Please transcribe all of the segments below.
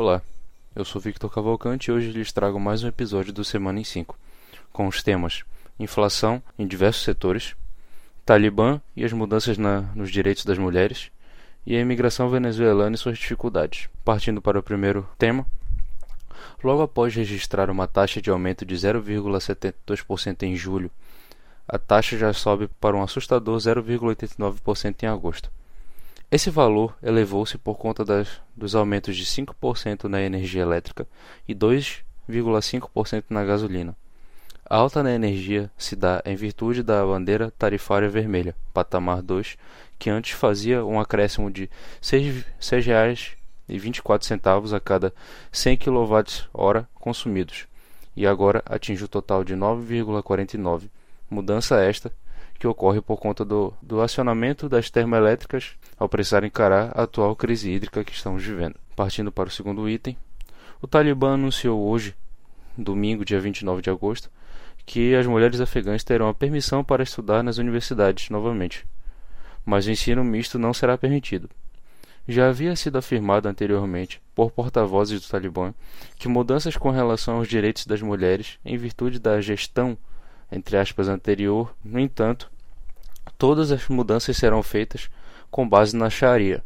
Olá, eu sou Victor Cavalcante e hoje lhes trago mais um episódio do Semana em 5, com os temas inflação em diversos setores, Talibã e as mudanças na, nos direitos das mulheres e a imigração venezuelana e suas dificuldades. Partindo para o primeiro tema, logo após registrar uma taxa de aumento de 0,72% em julho, a taxa já sobe para um assustador 0,89% em agosto. Esse valor elevou-se por conta das, dos aumentos de 5% na energia elétrica e 2,5% na gasolina. A alta na energia se dá em virtude da bandeira tarifária vermelha, patamar 2, que antes fazia um acréscimo de R$ 6,24 a cada 100 kWh consumidos, e agora atinge o total de 9,49. Mudança esta que ocorre por conta do, do acionamento das termoelétricas ao precisar encarar a atual crise hídrica que estamos vivendo. Partindo para o segundo item, o Talibã anunciou hoje, domingo, dia 29 de agosto, que as mulheres afegãs terão a permissão para estudar nas universidades novamente, mas o ensino misto não será permitido. Já havia sido afirmado anteriormente por porta-vozes do Talibã que mudanças com relação aos direitos das mulheres, em virtude da gestão entre aspas, anterior. No entanto, todas as mudanças serão feitas com base na Sharia,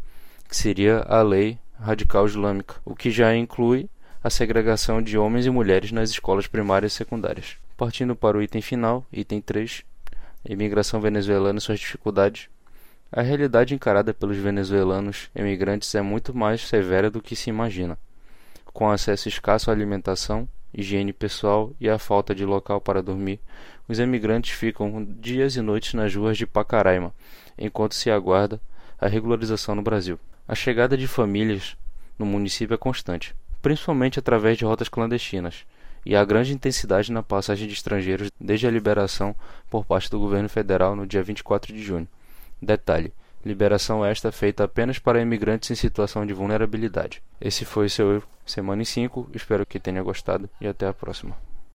que seria a lei radical islâmica, o que já inclui a segregação de homens e mulheres nas escolas primárias e secundárias. Partindo para o item final, item 3, imigração venezuelana e suas dificuldades. A realidade encarada pelos venezuelanos emigrantes é muito mais severa do que se imagina. Com acesso escasso à alimentação, higiene pessoal e a falta de local para dormir, os emigrantes ficam dias e noites nas ruas de Pacaraima, enquanto se aguarda a regularização no Brasil. A chegada de famílias no município é constante, principalmente através de rotas clandestinas, e há grande intensidade na passagem de estrangeiros desde a liberação por parte do governo federal no dia 24 de junho. Detalhe: liberação esta feita apenas para imigrantes em situação de vulnerabilidade. Esse foi seu Semana em 5, espero que tenha gostado e até a próxima.